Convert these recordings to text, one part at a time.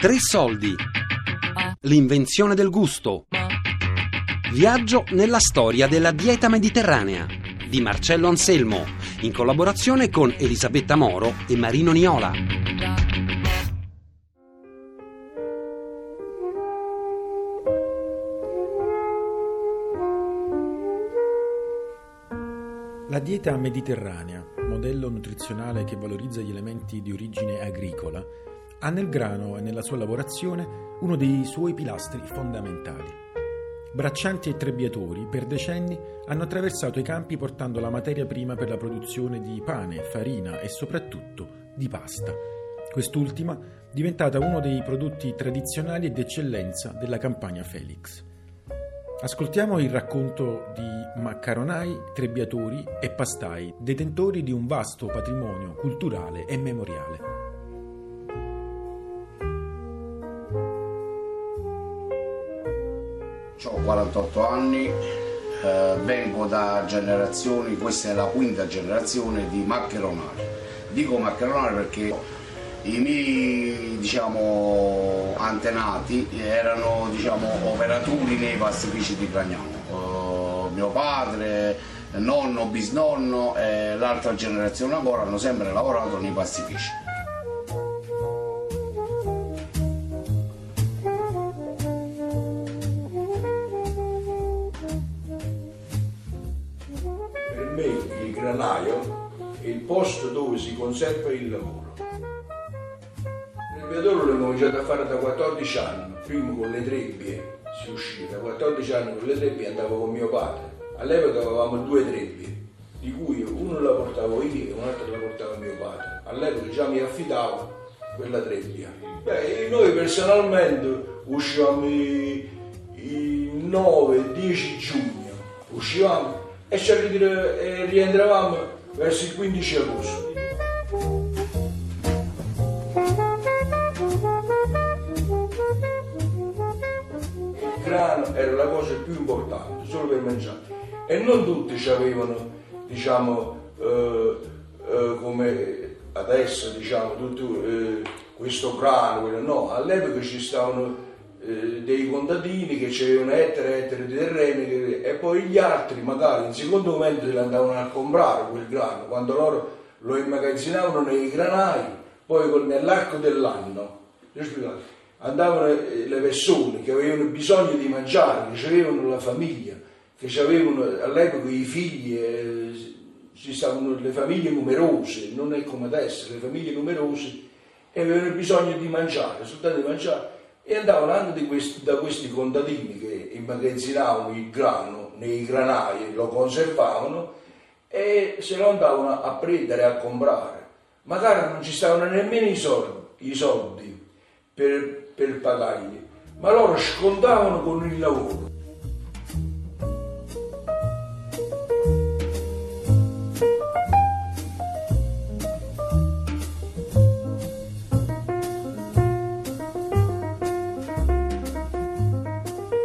Tre soldi. L'invenzione del gusto. Viaggio nella storia della dieta mediterranea di Marcello Anselmo, in collaborazione con Elisabetta Moro e Marino Niola. La dieta mediterranea, modello nutrizionale che valorizza gli elementi di origine agricola, ha nel grano e nella sua lavorazione uno dei suoi pilastri fondamentali. Braccianti e trebbiatori per decenni hanno attraversato i campi portando la materia prima per la produzione di pane, farina e soprattutto di pasta. Quest'ultima diventata uno dei prodotti tradizionali e d'eccellenza della campagna Felix. Ascoltiamo il racconto di maccaronai, trebbiatori e pastai, detentori di un vasto patrimonio culturale e memoriale. 48 anni, eh, vengo da generazioni, questa è la quinta generazione di maccheronari. Dico maccheronari perché i miei diciamo, antenati erano diciamo, operatori nei pastifici di Gragnano. Uh, mio padre, nonno, bisnonno e l'altra generazione ancora hanno sempre lavorato nei pastifici. Si conserva il lavoro. Il vedolo l'ho cominciato a fare da 14 anni, prima con le trebbie si usciva, da 14 anni con le trebbie andavo con mio padre. All'epoca avevamo due trebbie, di cui uno la portavo io e un'altra la portava mio padre. All'epoca già mi affidavo quella trebbia. Beh, noi personalmente uscivamo il 9-10 giugno, uscivamo e ci ritira- e rientravamo verso il 15 agosto. Grano era la cosa più importante, solo per mangiare. E non tutti avevano, diciamo, eh, eh, come adesso, diciamo, tutto eh, questo grano, quello- no, all'epoca ci stavano eh, dei contadini che avevano ettari e ettari di terreni e poi gli altri magari in secondo momento lo andavano a comprare quel grano, quando loro lo immagazzinavano nei granai, poi nell'arco dell'anno, andavano le persone che avevano bisogno di mangiare, che avevano la famiglia, che avevano all'epoca i figli, eh, ci stavano le famiglie numerose, non è come adesso, le famiglie numerose, e avevano bisogno di mangiare, soltanto di mangiare, e andavano anche questi- da questi contadini che immagazzinavano il grano nei granai, lo conservavano e se lo andavano a prendere, a comprare. Magari non ci stavano nemmeno i soldi, i soldi per, per pagarli, ma loro scontavano con il lavoro.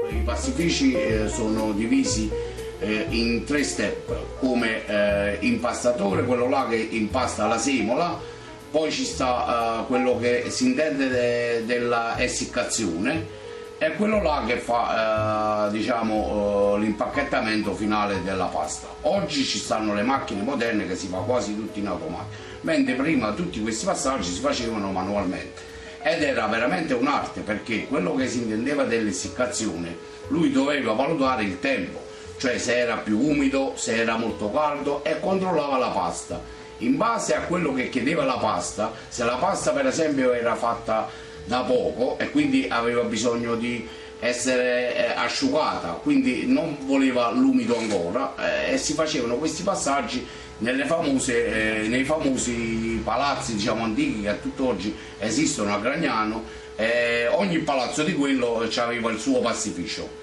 I pastifici eh, sono divisi eh, in tre step, come eh, impastatore, quello là che impasta la semola, poi ci sta eh, quello che si intende de- della essiccazione. E quello là che fa eh, diciamo, eh, l'impacchettamento finale della pasta. Oggi ci stanno le macchine moderne che si fa quasi tutto in automatico, mentre prima tutti questi passaggi si facevano manualmente. Ed era veramente un'arte perché quello che si intendeva dell'essiccazione lui doveva valutare il tempo. Cioè se era più umido se era molto caldo e controllava la pasta in base a quello che chiedeva la pasta se la pasta per esempio era fatta da poco e quindi aveva bisogno di essere eh, asciugata quindi non voleva l'umido ancora eh, e si facevano questi passaggi famose, eh, nei famosi palazzi diciamo, antichi che a tutt'oggi esistono a Gragnano, ogni palazzo di quello aveva il suo pastificio.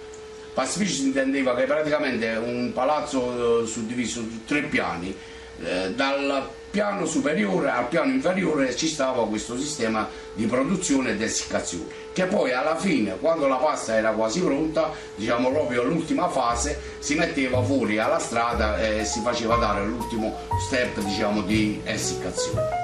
Pastificio si intendeva che praticamente un palazzo suddiviso su tre piani, eh, dal piano superiore al piano inferiore ci stava questo sistema di produzione ed essiccazione che poi alla fine quando la pasta era quasi pronta diciamo proprio l'ultima fase si metteva fuori alla strada e si faceva dare l'ultimo step diciamo di essiccazione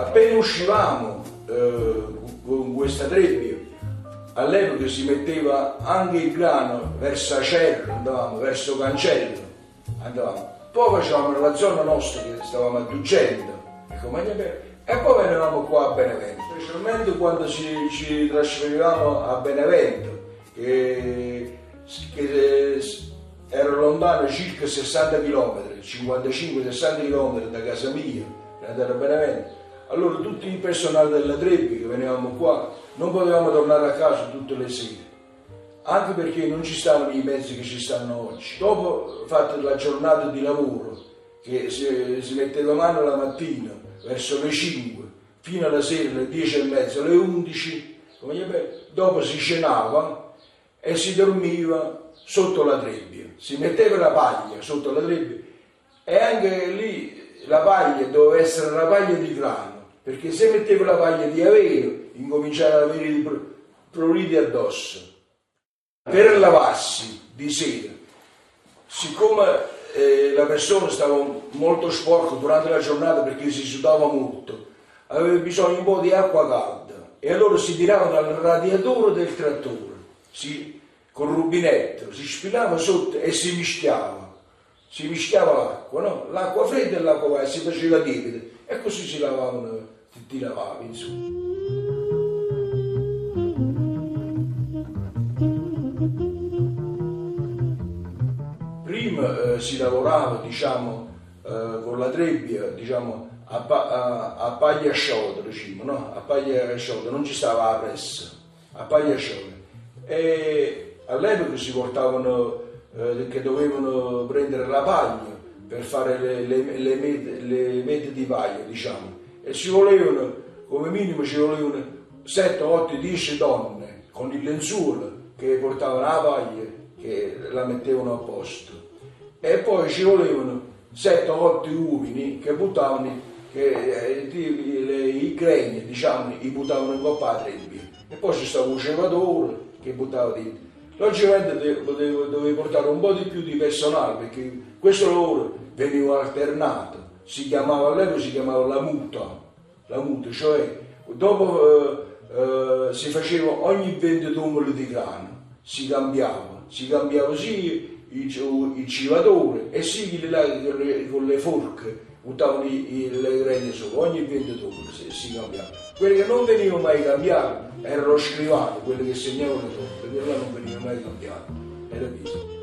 appena uscivamo eh, con questa trebbia, all'epoca si metteva anche il grano verso Acerro, andavamo verso Cancello, andavamo. Poi facevamo nella zona nostra che stavamo a 200 e poi venivamo qua a Benevento, specialmente quando ci, ci trasferivamo a Benevento, che, che era lontano circa 60 km, 55-60 km da casa mia, per andare a Benevento. Allora tutti i personale della Trebbi che venivamo qua non potevamo tornare a casa tutte le sere, anche perché non ci stavano i mezzi che ci stanno oggi. Dopo fatta la giornata di lavoro, che si, si metteva mano la mattina verso le 5, fino alla sera alle 10 e mezza, alle 11, dopo si cenava e si dormiva sotto la trebbia, si metteva la paglia sotto la trebbia e anche lì la paglia doveva essere una paglia di grano perché se mettevo la paglia di avero incominciava ad avere i pruriti addosso. Per lavarsi di sera, siccome eh, la persona stava molto sporca durante la giornata perché si sudava molto, aveva bisogno un po' di acqua calda e allora si tirava dal radiatore del trattore, si, col rubinetto, si spilava sotto e si mischiava, si mischiava l'acqua, no? l'acqua fredda e l'acqua calda, si faceva tiepida e così si lavavano, ti, ti lavavi insomma. Prima eh, si lavorava diciamo, eh, con la trebbia diciamo, a, a, a paglia sciolta, diciamo, no? a paglia sciolta, non ci stava la pressa, a paglia sciolta. E all'epoca si portavano eh, che dovevano prendere la paglia per fare le, le, le, mete, le mete di paglia, diciamo e ci volevano, come minimo ci volevano 7, 8, 10 donne con il lenzuolo che portavano la paglia, che la mettevano a posto. E poi ci volevano 7, 8 uomini che buttavano che, eh, le, i creni, diciamo, li buttavano in coppa a. E poi ci stava un cevatore che buttava dentro. Logicamente dovevo portare un po' di più di personale perché questo lavoro veniva alternato si chiamava all'epoca si chiamava la muta, la cioè dopo eh, eh, si faceva ogni 20 tumuli di grano, si cambiava, si cambiava sì il, il civatore e sì là, con le forche buttavano le grane sopra, ogni 20 tumuli si, si cambiava. Quelli che non venivano mai cambiati erano scrivati, quelli che segnavano le quelli là non venivano mai cambiati, era visto.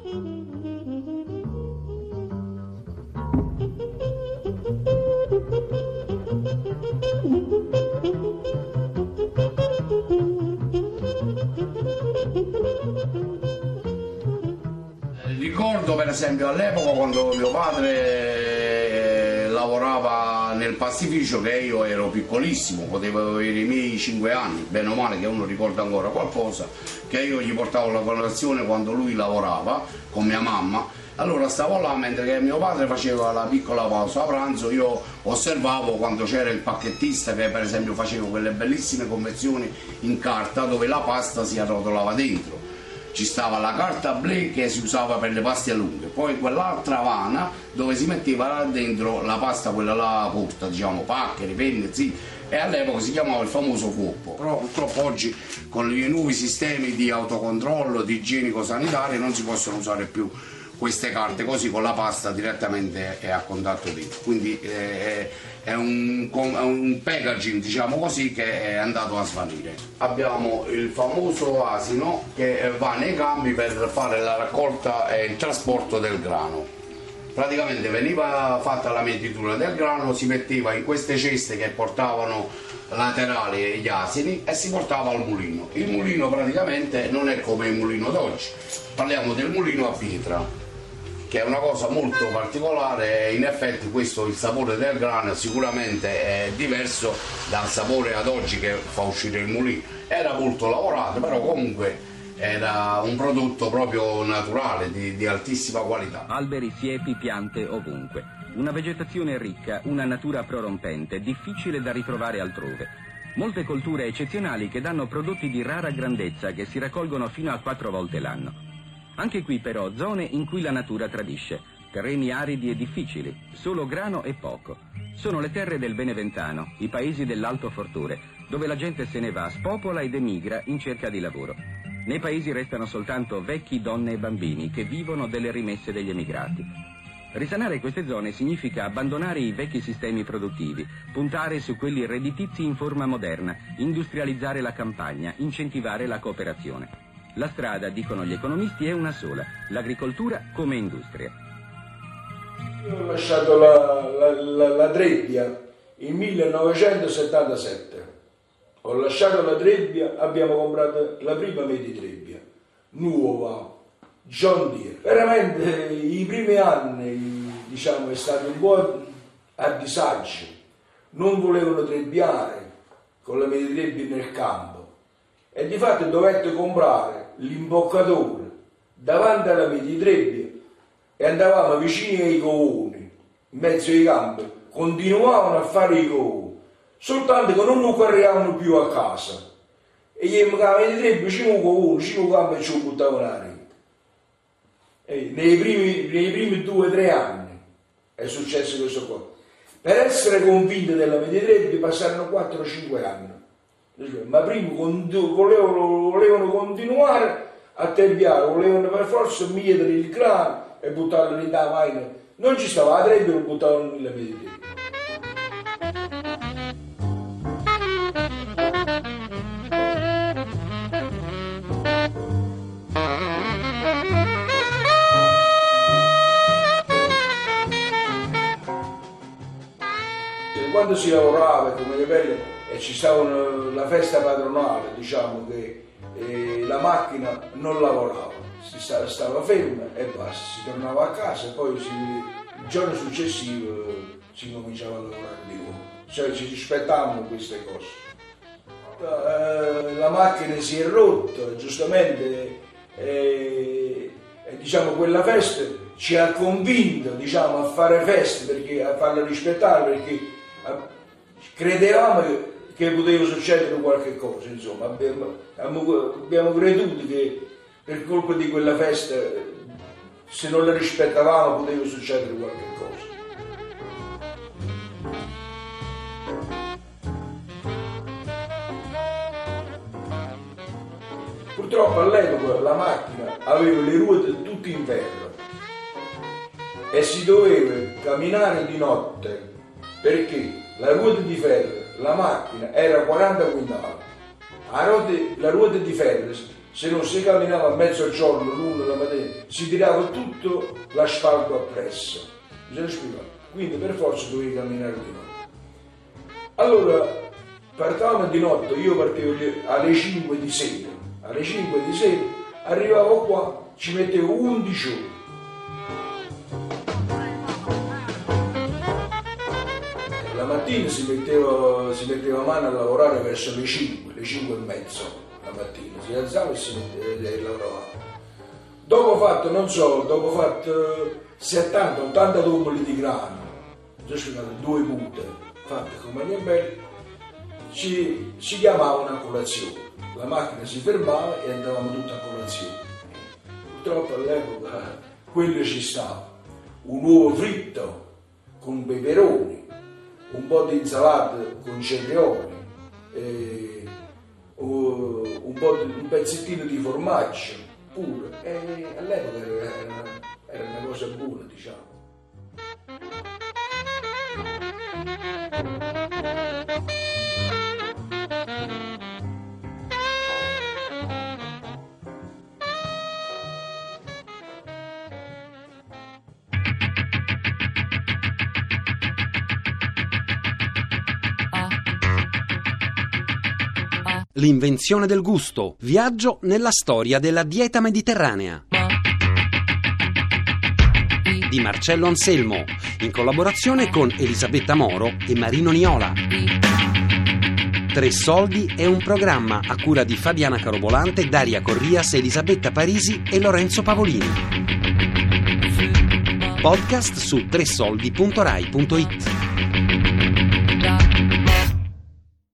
Esempio all'epoca quando mio padre eh, lavorava nel pastificio che io ero piccolissimo, potevo avere i miei 5 anni, bene o male che uno ricorda ancora qualcosa, che io gli portavo la colazione quando lui lavorava con mia mamma allora stavo là mentre che mio padre faceva la piccola pausa a pranzo, io osservavo quando c'era il pacchettista che per esempio faceva quelle bellissime confezioni in carta dove la pasta si arrotolava dentro. Ci stava la carta blé che si usava per le paste lunghe, poi quell'altra vana dove si metteva dentro la pasta, quella là corta, diciamo, pacche, penne, sì, e all'epoca si chiamava il famoso fuoppo, però purtroppo oggi con i nuovi sistemi di autocontrollo, di igienico-sanitario non si possono usare più queste carte così con la pasta direttamente è a contatto dentro quindi eh, è un, è un, packaging diciamo così che è andato a svanire. Abbiamo il famoso asino che va nei campi per fare la raccolta e il trasporto del grano. Praticamente veniva fatta la metitura del grano si metteva in queste ceste che portavano laterali gli asini e si portava al mulino. Il mulino praticamente non è come il mulino d'oggi. Parliamo del mulino a pietra che è una cosa molto particolare in effetti questo il sapore del grano sicuramente è diverso dal sapore ad oggi che fa uscire il mulino era molto lavorato però comunque era un prodotto proprio naturale di, di altissima qualità. Alberi, siepi, piante ovunque. Una vegetazione ricca, una natura prorompente difficile da ritrovare altrove. Molte colture eccezionali che danno prodotti di rara grandezza che si raccolgono fino a quattro volte l'anno anche qui però zone in cui la natura tradisce, terreni aridi e difficili, solo grano e poco. sono le terre del Beneventano, i paesi dell'Alto Fortore, dove la gente se ne va, spopola ed emigra in cerca di lavoro. Nei paesi restano soltanto vecchi, donne e bambini che vivono delle rimesse degli emigrati. Risanare queste zone significa abbandonare i vecchi sistemi produttivi, puntare su quelli redditizi in forma moderna, industrializzare la campagna, incentivare la cooperazione. La strada, dicono gli economisti, è una sola, l'agricoltura come industria. Io ho lasciato la, la, la, la Trebbia in 1977. Ho lasciato la Trebbia, abbiamo comprato la prima Medi Trebbia, nuova, John Deere. Veramente i primi anni, diciamo, è stato un po' a disagio. Non volevano trebbiare con la Medi Trebbia nel campo e di fatto dovette comprare l'imboccatore davanti alla Medi Trebbia e andavamo vicini ai covoni, in mezzo ai campi, continuavano a fare i covoni, soltanto che non lo arrivavano più a casa. E gli Medi Trebbia ci un covone, ci un campo e ci buttavano aria. E nei primi, nei primi due o tre anni è successo questo qua. Per essere convinti della Medi Trebbia passarono 4-5 anni. Ma prima volevano, volevano continuare a tempiare, volevano per forza mietere il grano e buttarlo in da vaina. Non ci stava lo buttavano nella Medi Trebbia. quando si lavorava come le pelle e ci stava la festa patronale, diciamo che eh, la macchina non lavorava, si stava, stava, ferma e basta, si tornava a casa e poi si, il giorno successivo si cominciava a lavorare di nuovo, cioè ci rispettavamo queste cose. Eh, la macchina si è rotta, giustamente, e, e diciamo quella festa ci ha convinto diciamo, a fare feste, perché, a farla rispettare perché credevamo che poteva succedere qualche cosa, insomma, abbiamo, abbiamo creduto che per colpa di quella festa, se non la rispettavamo, poteva succedere qualche cosa. Purtroppo all'epoca la macchina aveva le ruote tutte in ferro e si doveva camminare di notte perché la ruota di ferro, la macchina era 40 quintali, la ruota, la ruota di ferro, se non si camminava a mezzogiorno, l'uno la mattina, si tirava tutto l'asfalto appresso. Bisogna spiegare. Quindi per forza dovevi camminare di notte. Allora, partavamo di notte, io partivo alle 5 di sera, alle 5 di sera, arrivavo qua, ci mettevo 11 ore mattina si metteva, si metteva mano a lavorare verso le 5, le 5 e mezzo la mattina, si alzava e si metteva e lavorava. Dopo fatto, non so, dopo fatto 70, 80 tummoli di grano, giusto due punte fatte come gli belli, ci, ci chiamavano a colazione. La macchina si fermava e andavamo tutti a colazione. Purtroppo all'epoca quello ci stava. Un uovo fritto con peperoni, un po' di insalata con eh, un, un pezzettino di formaggio pure. E all'epoca era, era una cosa buona, diciamo. L'invenzione del gusto. Viaggio nella storia della dieta mediterranea. Di Marcello Anselmo, in collaborazione con Elisabetta Moro e Marino Niola. Tre soldi è un programma a cura di Fabiana Carobolante, Daria Corrias, Elisabetta Parisi e Lorenzo Pavolini. Podcast su tresoldi.rai.it